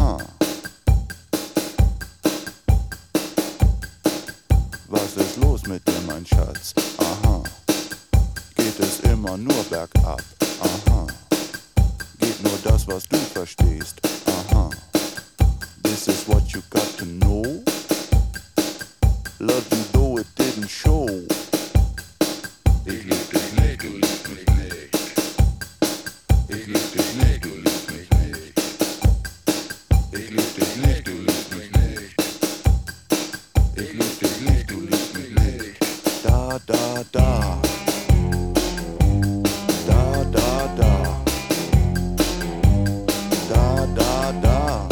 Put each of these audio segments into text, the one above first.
Was los mit dir, mein Schatz? Aha. Geht es immer nur bergab? Aha. Geht nur das, was du verstehst? Aha. This is what you got to know. Love you though it didn't show. Ich lieb dich nicht, du liebst mich nicht. Ich lieb dich nicht, du liebst mich nicht. Ich lieb dich nicht, du liebst mich nicht. Ich lieb dich nicht, du liebst mich nicht. Da, da, da. Da, da, da. Da, da, da.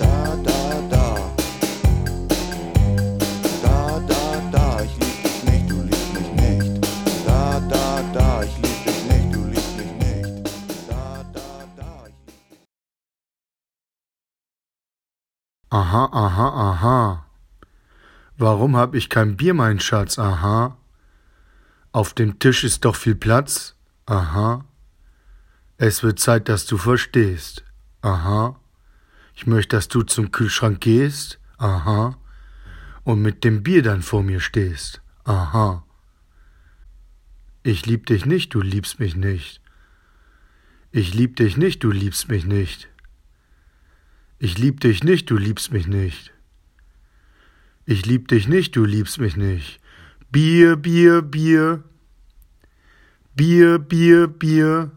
Da, da, da. Da, da, ich lieb dich nicht, du liebst mich nicht. Da, da, da, ich lieb dich nicht, du liebst mich nicht. Da, da, da, Aha, aha, aha. Warum hab ich kein Bier, mein Schatz? Aha. Auf dem Tisch ist doch viel Platz. Aha. Es wird Zeit, dass du verstehst. Aha. Ich möchte, dass du zum Kühlschrank gehst. Aha. Und mit dem Bier dann vor mir stehst. Aha. Ich lieb dich nicht, du liebst mich nicht. Ich lieb dich nicht, du liebst mich nicht. Ich lieb dich nicht, du liebst mich nicht. Ich lieb dich nicht, du liebst mich nicht. Bier, Bier, Bier. Bier, Bier, Bier.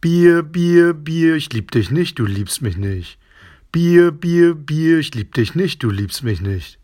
Bier, Bier, Bier. Ich lieb dich nicht, du liebst mich nicht. Bier, Bier, Bier. Ich lieb dich nicht, du liebst mich nicht.